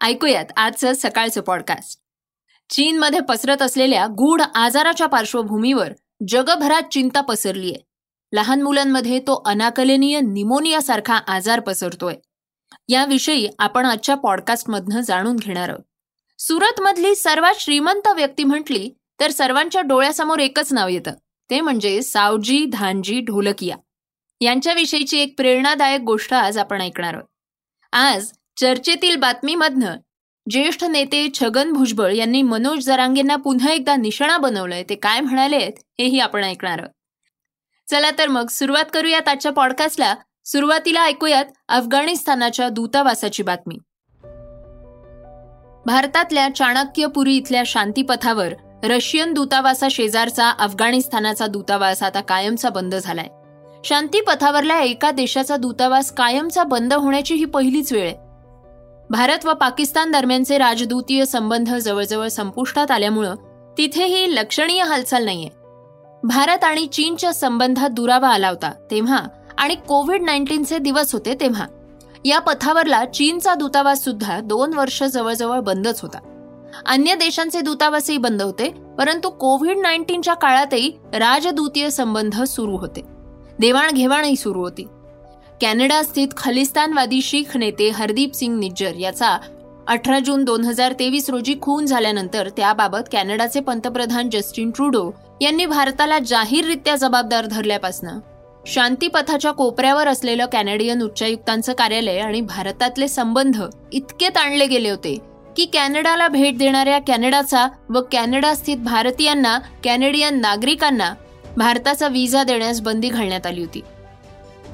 ऐकूयात आजचं सकाळचं पॉडकास्ट चीनमध्ये पसरत असलेल्या गूढ आजाराच्या पार्श्वभूमीवर जगभरात चिंता पसरलीय. लहान मुलांमध्ये तो अनाकलनीय निमोनिया सारखा आजार पसरतोय. याविषयी आपण आजच्या पॉडकास्टमधनं जाणून घेणार आहोत. सुरतमधली सर्वात श्रीमंत व्यक्ती म्हटली तर सर्वांच्या डोळ्यासमोर एकच नाव येतं. ते म्हणजे सावजी धानजी ढोलकिया. यांच्याविषयीची एक प्रेरणादायक गोष्ट आज आपण ऐकणार आहोत. आज चर्चेतील बातमीमधनं ज्येष्ठ नेते छगन भुजबळ यांनी मनोज जरांगेंना पुन्हा एकदा निशाणा बनवलंय ते काय म्हणालेत हेही आपण ऐकणार आहोत. चला तर मग सुरुवात करूयात आजच्या पॉडकास्टला सुरुवातीला ऐकूयात अफगाणिस्तानाच्या दूतावासाची बातमी. भारतातल्या चाणक्यपुरी इथल्या शांतीपथावर रशियन दूतावासा शेजारचा अफगाणिस्तानाचा दूतावास आता कायमचा बंद झालाय. शांतीपथावरल्या एका देशाचा दूतावास कायमचा बंद होण्याची ही पहिलीच वेळ आहे. भारत व पाकिस्तान दरम्यानचे राजदूतीय संबंध जवळजवळ संपुष्टात आल्यामुळं तिथेही लक्षणीय हालचाल नाहीये. भारत आणि चीनच्या संबंधात दुरावा आला होता तेव्हा आणि कोविड नाईन्टीनचे दिवस होते तेव्हा. या पथावरला चीनचा दूतावास सुद्धा दोन वर्ष जवळजवळ बंदच होता. अन्य देशांचे दूतावासही बंद होते परंतु कोविड नाईन्टीनच्या काळातही राजदूतीय संबंध सुरू होते. देवाणघेवाणही सुरू होती. कॅनडा स्थित खलिस्तानवादी शीख नेते हरदीप सिंग निज्जर याचा अठरा जून दोन हजार तेवीस रोजी खून झाल्यानंतर त्याबाबत कॅनडाचे पंतप्रधान जस्टिन ट्रुडो यांनी भारताला जाहीररित्या जबाबदार धरल्यापासून. शांतीपथाच्या कोपऱ्यावर असलेलं कॅनेडियन उच्चायुक्तांचं कार्यालय आणि भारतातले संबंध इतके ताणले गेले होते की कॅनडाला भेट देणाऱ्या कॅनडाचा व कॅनडा स्थित भारतीयांना कॅनेडियन नागरिकांना भारताचा विजा देण्यास बंदी घालण्यात आली होती.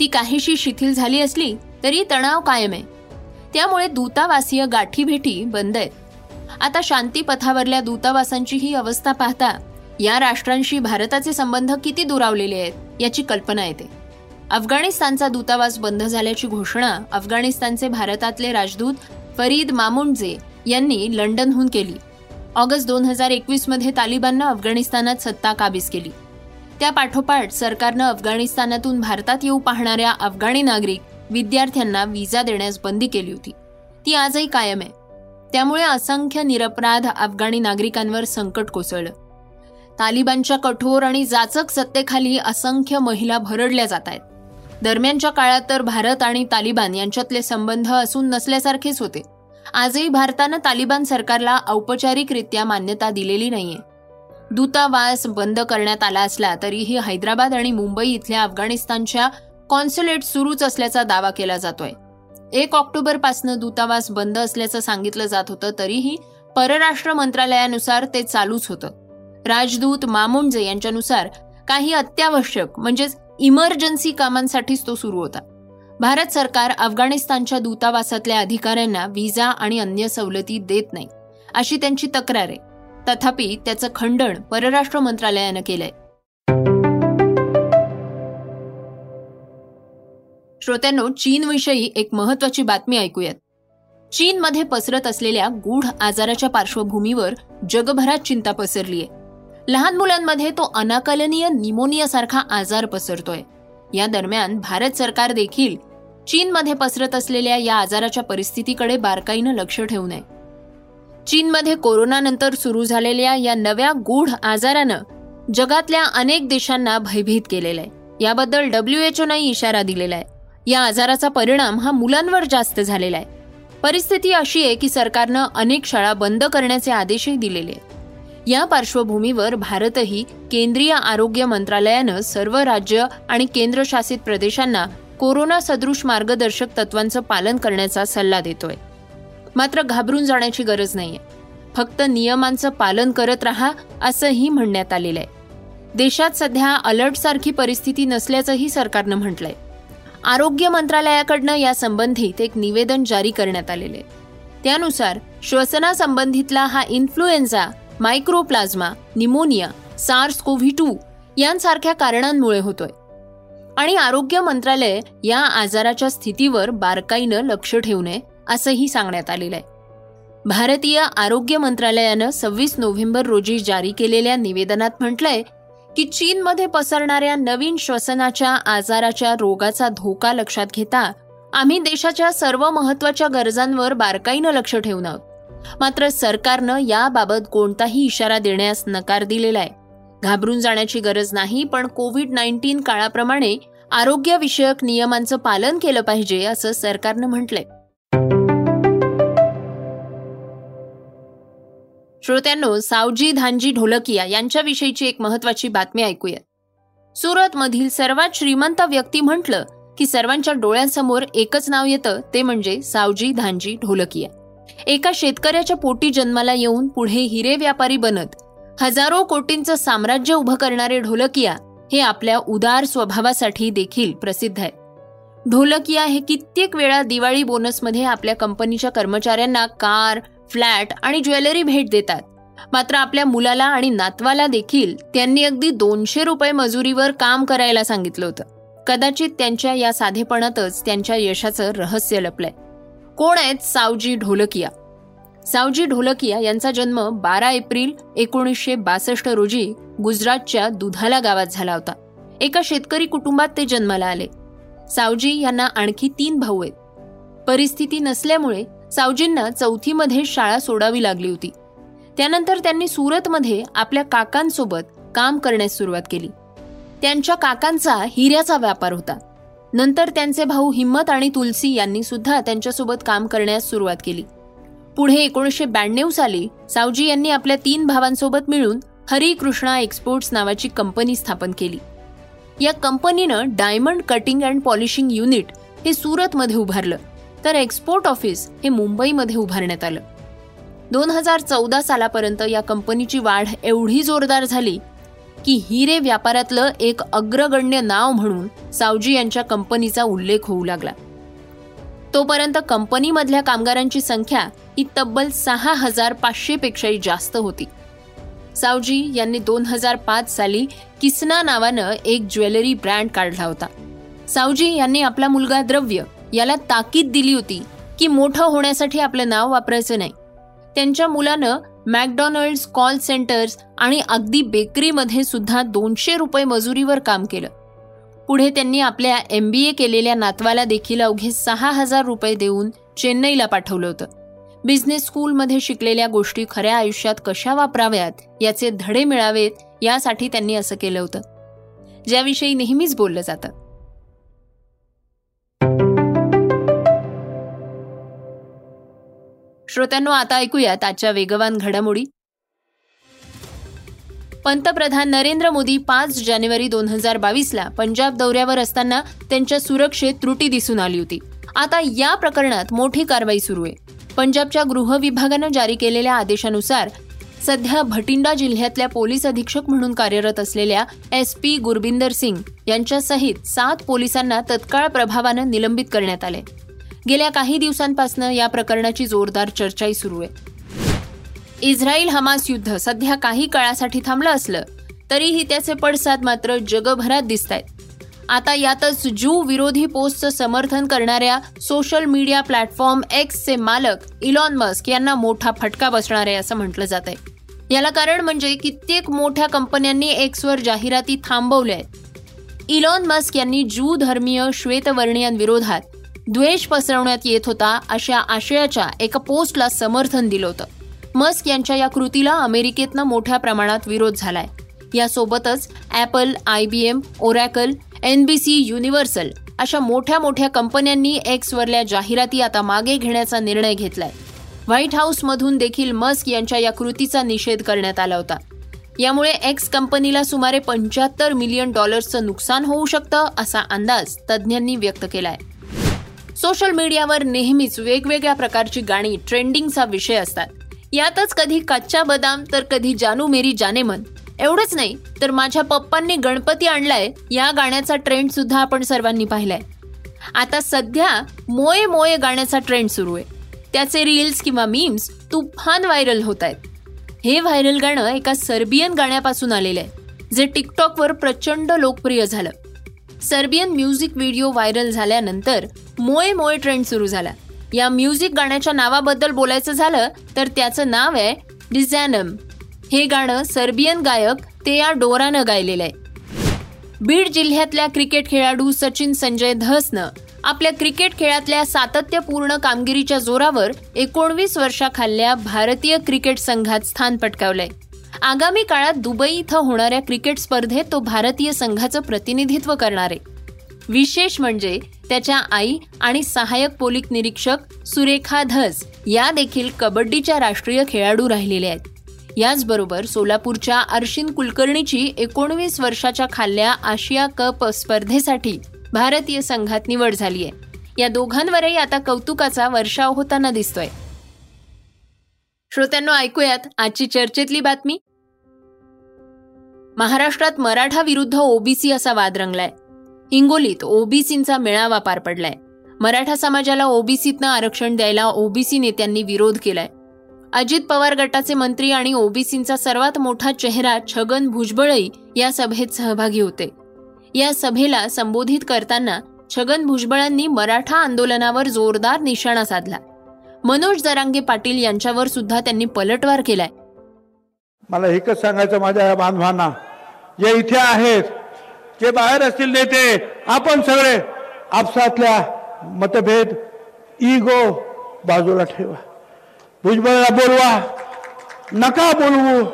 ती काहीशी शिथिल झाली असली तरी तणाव कायम आहे. त्यामुळे दूतावासीय गाठीभेटी बंद आहेत. आता शांतीपथावरल्या दूतावासांची ही अवस्था पाहता या राष्ट्रांशी भारताचे संबंध किती दुरावलेले आहेत याची कल्पना येते. अफगाणिस्तानचा दूतावास बंद झाल्याची घोषणा अफगाणिस्तानचे भारतातले राजदूत फरीद मामुंडजे यांनी लंडनहून केली. ऑगस्ट दोन हजार एकवीसमध्ये तालिबाननं अफगाणिस्तानात सत्ता काबीज केली. त्या पाठोपाठ सरकारनं अफगाणिस्तानातून भारतात येऊ पाहणाऱ्या अफगाणी नागरिक विद्यार्थ्यांना विजा देण्यास बंदी केली होती. ती आजही कायम आहे. त्यामुळे असंख्य निरपराध अफगाणी नागरिकांवर संकट कोसळलं. तालिबानच्या कठोर आणि जाचक सत्तेखाली असंख्य महिला भरडल्या जात आहेत. दरम्यानच्या काळात तर भारत आणि तालिबान यांच्यातले संबंध असून नसल्यासारखेच होते. आजही भारतानं तालिबान सरकारला औपचारिकरित्या मान्यता दिलेली नाहीये. दूतावास बंद करण्यात आला असला तरीही हैदराबाद आणि मुंबई इथल्या अफगाणिस्तानच्या कॉन्सुलेट सुरूच असल्याचा दावा केला जातोय. एक ऑक्टोबर पासनं दूतावास बंद असल्याचं सांगितलं जात होतं तरीही परराष्ट्र मंत्रालयानुसार ते चालूच होतं. राजदूत मामुंजे यांच्यानुसार काही अत्यावश्यक म्हणजेच इमर्जन्सी कामांसाठीच तो सुरू होता. भारत सरकार अफगाणिस्तानच्या दूतावासातल्या अधिकाऱ्यांना व्हिसा आणि अन्य सवलती देत नाही अशी त्यांची तक्रार आहे. तथापि त्याचं खंडन परराष्ट्र मंत्रालयानं केलंय. श्रोत्यांनो चीनविषयी एक महत्वाची बातमी ऐकूयात. चीनमध्ये पसरत असलेल्या गूढ आजाराच्या पार्श्वभूमीवर जगभरात चिंता पसरलीय. लहान मुलांमध्ये तो अनाकलनीय निमोनिया सारखा आजार पसरतोय. या दरम्यान भारत सरकार देखील चीनमध्ये पसरत असलेल्या या आजाराच्या परिस्थितीकडे बारकाईनं लक्ष ठेवू नये. चीनमध्ये कोरोनानंतर सुरू झालेल्या या नव्या गूढ आजारानं जगातल्या अनेक देशांना भयभीत केलेलं आहे. याबद्दल डब्ल्यू एच ओनंही इशारा दिलेला आहे. या आजाराचा परिणाम हा मुलांवर जास्त झालेला आहे. परिस्थिती अशी आहे की सरकारनं अनेक शाळा बंद करण्याचे आदेशही दिलेले आहेत. या पार्श्वभूमीवर भारतही केंद्रीय आरोग्य मंत्रालयानं सर्व राज्य आणि केंद्रशासित प्रदेशांना कोरोना सदृश मार्गदर्शक तत्वांचं पालन करण्याचा सल्ला देतोय. मात्र घाबरून जाण्याची गरज नाहीये. फक्त नियमांचं पालन करत राहा असंही म्हणण्यात आलेलं आहे. देशात सध्या अलर्ट सारखी परिस्थिती नसल्याचंही सरकारनं म्हटलंय. आरोग्य मंत्रालयाकडनं या संबंधित एक निवेदन जारी करण्यात आलेले त्यानुसार श्वसनासंबंधितला हा influenza mycoplasma pneumonia SARS CoV two यांसारख्या कारणांमुळे होतोय. आणि आरोग्य मंत्रालय या आजाराच्या स्थितीवर बारकाईनं लक्ष ठेवू नये असंही सांगण्यात आलेलं आहे भारतीय आरोग्य मंत्रालयानं सव्वीस नोव्हेंबर रोजी जारी केलेल्या निवेदनात म्हटलंय की चीनमध्ये पसरणाऱ्या नवीन श्वसनाच्या आजाराच्या रोगाचा धोका लक्षात घेता आम्ही देशाच्या सर्व महत्त्वाच्या गरजांवर बारकाईनं लक्ष ठेवून आहोत मात्र सरकारनं याबाबत कोणताही इशारा देण्यास नकार दिलेला आहे घाबरून जाण्याची गरज नाही पण कोविड नाईन्टीन काळाप्रमाणे आरोग्यविषयक नियमांचं पालन केलं पाहिजे असं सरकारनं म्हटलंय. श्रोत्यांनो सावजी धानजी ढोलकिया यांच्याविषयीची एक महत्वाची बातमी ऐकूया. सुरत मधील सर्वात श्रीमंत व्यक्ती म्हटलं की सर्वांच्या डोळ्यांसमोर एकच नाव येतं ते म्हणजे सावजी धानजी ढोलकिया. एका शेतकऱ्याच्या पोटी जन्माला येऊन पुढे हिरे व्यापारी बनत हजारो कोटींचं साम्राज्य उभं करणारे ढोलकिया हे आपल्या उदार स्वभावासाठी देखील प्रसिद्ध आहे ढोलकिया हे कित्येक वेळा दिवाळी बोनसमध्ये आपल्या कंपनीच्या कर्मचाऱ्यांना कार फ्लॅट आणि ज्वेलरी भेट देतात. मात्र आपल्या मुलाला आणि नातवाला देखील त्यांनी अगदी दोनशे रुपये मजुरीवर काम करायला सांगितलं होतं. कदाचित त्यांच्या या साधेपणातच त्यांच्या यशाचं रहस्य लपलंय. कोण आहेत सावजी ढोलकिया? सावजी ढोलकिया यांचा जन्म बारा एप्रिल एकोणीसशे बासष्ट रोजी गुजरातच्या दुधाला गावात झाला होता. एका शेतकरी कुटुंबात ते जन्माला आले. सावजी यांना आणखी तीन भाऊ आहेत. परिस्थिती नसल्यामुळे सावजींना चौथीमध्ये शाळा सोडावी लागली होती. त्यानंतर त्यांनी सुरतमध्ये आपल्या काकांसोबत काम करण्यास सुरुवात केली. त्यांच्या काकांचा हिऱ्याचा व्यापार होता. नंतर त्यांचे भाऊ हिम्मत आणि तुलसी यांनी सुद्धा त्यांच्यासोबत काम करण्यास सुरुवात केली. पुढे एकोणीसशे ब्याण्णव साली सावजी यांनी आपल्या तीन भावांसोबत मिळून हरी कृष्णा एक्सपोर्ट्स नावाची कंपनी स्थापन केली. या कंपनीनं diamond cutting and polishing unit हे सुरतमध्ये उभारलं. तर एक्सपोर्ट ऑफिस हे मुंबईमध्ये उभारण्यात आलं. दोन हजार चौदा सालापर्यंत या कंपनीची वाढ एवढी जोरदार झाली की हिरे व्यापारातलं एक अग्रगण्य नाव म्हणून सावजी यांच्या कंपनीचा उल्लेख होऊ लागला. तोपर्यंत कंपनीमधल्या कामगारांची संख्या ही तब्बल सहा हजार पाचशेपेक्षाही जास्त होती. सावजी यांनी दोन हजार पाच साली किसना नावानं एक ज्वेलरी ब्रँड काढला होता. सावजी यांनी आपला मुलगा द्रव्य याला ताकीद दिली होती की मोठं होण्यासाठी आपलं नाव वापरायचं नाही. त्यांच्या मुलानं मॅकडॉनल्ड्स कॉल सेंटर्स आणि अगदी बेकरीमध्ये सुद्धा दोनशे रुपये मजुरीवर काम केलं. पुढे त्यांनी आपल्या एम बी ए केलेल्या नातवाला देखील अवघे सहा हजार रुपये देऊन चेन्नईला पाठवलं होतं. बिझनेस स्कूलमध्ये शिकलेल्या गोष्टी खऱ्या आयुष्यात कशा वापराव्यात याचे धडे मिळावेत यासाठी त्यांनी असं केलं होतं. ज्याविषयी नेहमीच बोललं जातं. श्रोत्यांनो आता ऐकूयात आजच्या वेगवान घडामोडी. पंतप्रधान नरेंद्र मोदी पाच जानेवारी दोन हजार बावीसला पंजाब दौऱ्यावर असताना त्यांच्या सुरक्षेत त्रुटी दिसून आली होती. आता या प्रकरणात मोठी कारवाई सुरू आहे. पंजाबच्या गृह विभागानं जारी केलेल्या आदेशानुसार सध्या भटिंडा जिल्ह्यातल्या पोलीस अधीक्षक म्हणून कार्यरत असलेल्या एस पी गुरबिंदर सिंग यांच्यासहित सात पोलिसांना तत्काळ प्रभावानं निलंबित करण्यात आले गेल्या काही दिवसांपासून या प्रकरणाची जोरदार चर्चाही सुरू आहे. इस्रायल हमास युद्ध सध्या काही काळासाठी थांबलं असलं तरीही त्याचे पडसाद मात्र जगभरात दिसत आहेत आता यातच जू विरोधी पोस्टचं समर्थन करणाऱ्या सोशल मीडिया प्लॅटफॉर्म एक्सचे मालक इलॉन मस्क यांना मोठा फटका बसणार आहे असं म्हटलं जात आहे याला कारण म्हणजे कित्येक मोठ्या कंपन्यांनी एक्सवर जाहिराती थांबवल्या आहेत. इलॉन मस्क यांनी जू धर्मीय श्वेतवर्णीयांविरोधात द्वेष पसरवण्यात येत होता अशा आशयाच्या एका पोस्टला समर्थन दिलं होतं. मस्क यांच्या या कृतीला अमेरिकेतनं मोठ्या प्रमाणात विरोध झालाय. यासोबतच Apple I B M Oracle N B C universal अशा मोठ्या मोठ्या कंपन्यांनी एक्सवरल्या जाहिराती आता मागे घेण्याचा निर्णय घेतलाय. व्हाईट हाऊसमधून देखील मस्क यांच्या या कृतीचा निषेध करण्यात आला होता. यामुळे एक्स कंपनीला सुमारे पंच्याहत्तर मिलियन डॉलर्सचं नुकसान होऊ शकतं असा अंदाज तज्ज्ञांनी व्यक्त केलाय. सोशल मीडियावर नेहमीच वेगवेगळ्या प्रकारची गाणी ट्रेंडिंगचा विषय असतात. यातच कधी कच्चा बदाम तर कधी जानू मेरी जानेमन एवढंच नाही तर माझ्या पप्पांनी गणपती आणलाय या गाण्याचा ट्रेंड सुद्धा आपण सर्वांनी पाहिलाय. आता सध्या मोये मोये गाण्याचा ट्रेंड सुरू आहे. त्याचे रील्स किंवा मीम्स तुफान व्हायरल होत आहेत. हे व्हायरल गाणं एका सर्बियन गाण्यापासून आलेलं आहे जे टिकटॉकवर प्रचंड लोकप्रिय झालं. सर्बियन म्युझिक व्हिडिओ व्हायरल झाल्यानंतर मोये मोये ट्रेंड सुरू झाला. या म्युझिक गाण्याच्या नावाबद्दल बोलायचं झालं तर त्याचं नाव आहे डिझॅनम हे गाणं सर्बियन गायक ते या डोरानं गायलेलं आहे. बीड जिल्ह्यातल्या क्रिकेट खेळाडू सचिन संजय धसनं आपल्या क्रिकेट खेळातल्या सातत्यपूर्ण कामगिरीच्या जोरावर एकोणवीस वर्षाखाल्या भारतीय क्रिकेट संघात स्थान पटकावलंय. आगामी काळात दुबई इथं होणाऱ्या क्रिकेट स्पर्धेत तो भारतीय संघाचं प्रतिनिधित्व करणार आहे. विशेष म्हणजे त्याच्या आई आणि सहाय्यक पोलिक निरीक्षक सुरेखा धस या देखील कबड्डीच्या राष्ट्रीय खेळाडू राहिलेल्या आहेत. याचबरोबर सोलापूरच्या अर्शिन कुलकर्णीची एकोणवीस वर्षाच्या खाल्ल्या आशिया कप स्पर्धेसाठी भारतीय संघात निवड झाली आहे या दोघांवरही आता कौतुकाचा वर्षाव होताना दिसतोय. श्रोत्यांनो ऐकूयात आजची चर्चेतली बातमी. महाराष्ट्रात मराठा विरुद्ध ओबीसी असा वाद रंगलाय. हिंगोलीत ओबीसींचा मेळावा पार पडलाय. मराठा समाजाला ओबीसीतनं आरक्षण द्यायला ओबीसी नेत्यांनी विरोध केलाय. अजित पवार गटाचे मंत्री आणि ओबीसींचा सर्वात मोठा चेहरा छगन भुजबळही या सभेत सहभागी होते. या सभेला संबोधित करताना छगन भुजबळांनी मराठा आंदोलनावर जोरदार निशाणा साधला. मनोज जरांगे पाटील यांच्यावर सुद्धा त्यांनी पलटवार केलाय. मला एकच सांगायचं माझ्या या बांधवांना जे इथे आहेत जे बाहेर असतील नेते आपण सगळे आपसातल्या मतभेद इगो बाजूला ठेवा. भुजबळला बोलवा नका बोलवू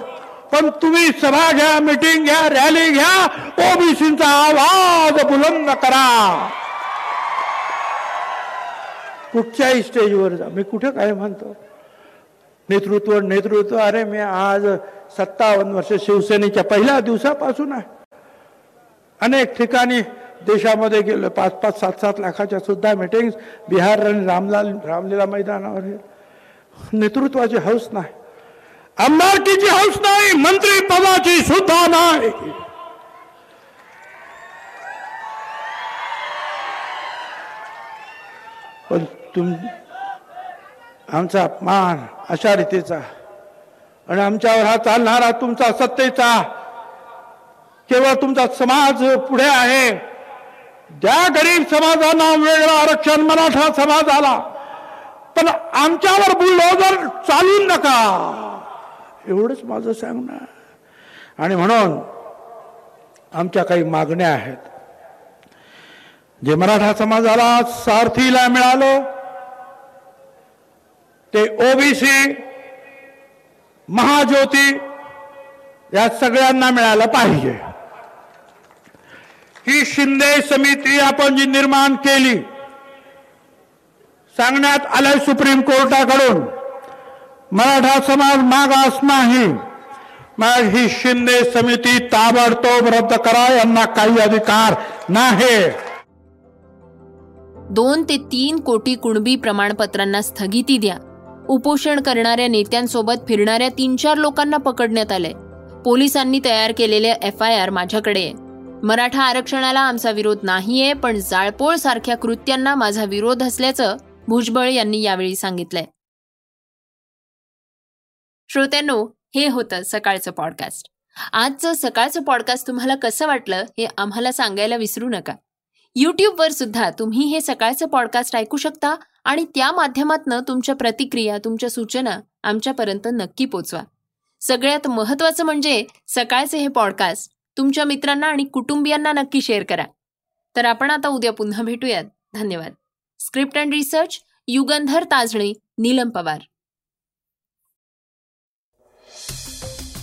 पण तुम्ही सभा घ्या मिटिंग घ्या रॅली घ्या ओबीसीचा आवाज बुलंद करा. कुठच्याही स्टेजवर जा? मी कुठं काय म्हणतो? नेतृत्व नेतृत्व अरे मी आज सत्तावन्न वर्ष शिवसेनेच्या पहिल्या दिवसापासून आहे. अनेक ठिकाणी देशामध्ये गेलो पाच पाच सात सात लाखाच्या सुद्धा मिटिंग्स बिहार आणि रामलाल रामलीला मैदानावर नेतृत्वाची हौस नाही. आमदारकीची हौस नाही मंत्री पदाची सुद्धा नाही पण तुम आमचा अपमान अशा रीतीचा आणि आमच्यावर हा चालणारा तुमचा सत्तेचा केवळ तुमचा समाज पुढे आहे. ज्या गरीब समाजांना वेगळं आरक्षण मराठा समाजाला पण आमच्यावर बुलडोजर चालू नका. एवढंच माझं सांगणं आणि म्हणून आमच्या काही मागण्या आहेत. जे मराठा समाजाला सारथीला मिळालं ते ओबीसी महाज्योती या सगळ्यांना मिळालं पाहिजे. ही शिंदे समिती आपण जी निर्माण केली सांगण्यात आलंय सुप्रीम कोर्टाकडून मराठा समाज मागास नाही मग ही शिंदे समिती ताबडतोब रद्द करा यांना काही अधिकार नाही. दोन ते तीन कोटी कुणबी प्रमाणपत्रांना स्थगिती द्या. उपोषण करणाऱ्या नेत्यांसोबत फिरणाऱ्या तीन चार लोकांना पकडण्यात आलंय पोलिसांनी तयार केलेले एफ आय आर माझ्याकडे मराठा आरक्षणाला आमचा विरोध नाहीये पण जाळपोळ सारख्या कृत्यांना माझा विरोध असल्याचं भुजबळ यांनी यावेळी सांगितलंय. श्रोत्यांनो हे होतं सकाळचं पॉडकास्ट. आजचं सकाळचं पॉडकास्ट तुम्हाला कसं वाटलं हे आम्हाला सांगायला विसरू नका. यूट्यूबवर सुद्धा तुम्ही हे सकाळचं पॉडकास्ट ऐकू शकता आणि त्या माध्यमातून तुमच्या प्रतिक्रिया तुमच्या सूचना आमच्यापर्यंत नक्की पोचवा. सगळ्यात महत्वाचं म्हणजे सकाळचे हे पॉडकास्ट तुमच्या मित्रांना आणि कुटुंबियांना नक्की शेअर करा. तर आपण आता उद्या पुन्हा भेटूयात. धन्यवाद. Script and research Yugandhar Tajne Neelam Pawar.